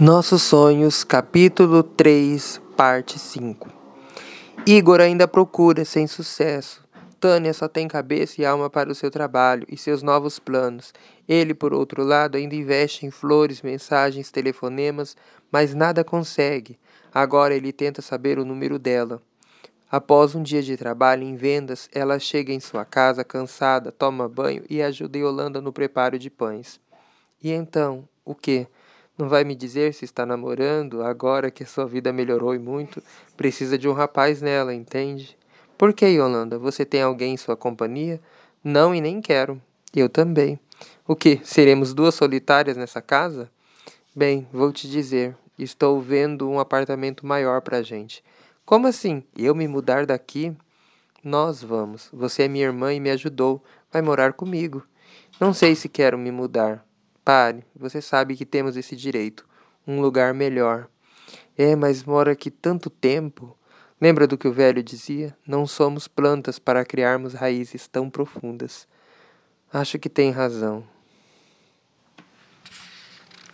Nossos Sonhos, capítulo 3, parte 5. Igor ainda procura, sem sucesso. Tânia só tem cabeça e alma para o seu trabalho e seus novos planos. Ele, por outro lado, ainda investe em flores, mensagens, telefonemas, mas nada consegue. Agora ele tenta saber o número dela. Após um dia de trabalho em vendas, ela chega em sua casa cansada, toma banho e ajuda Yolanda no preparo de pães. E então, o que? Não vai me dizer se está namorando, agora que a sua vida melhorou e muito, precisa de um rapaz nela, entende? Por que, Yolanda? Você tem alguém em sua companhia? Não e nem quero. Eu também. O que? Seremos duas solitárias nessa casa? Bem, vou te dizer, estou vendo um apartamento maior pra gente. Como assim? Eu me mudar daqui? Nós vamos. Você é minha irmã e me ajudou. Vai morar comigo. Não sei se quero me mudar. Pare, você sabe que temos esse direito. Um lugar melhor. É, mas mora aqui tanto tempo. Lembra do que o velho dizia? Não somos plantas para criarmos raízes tão profundas. Acho que tem razão.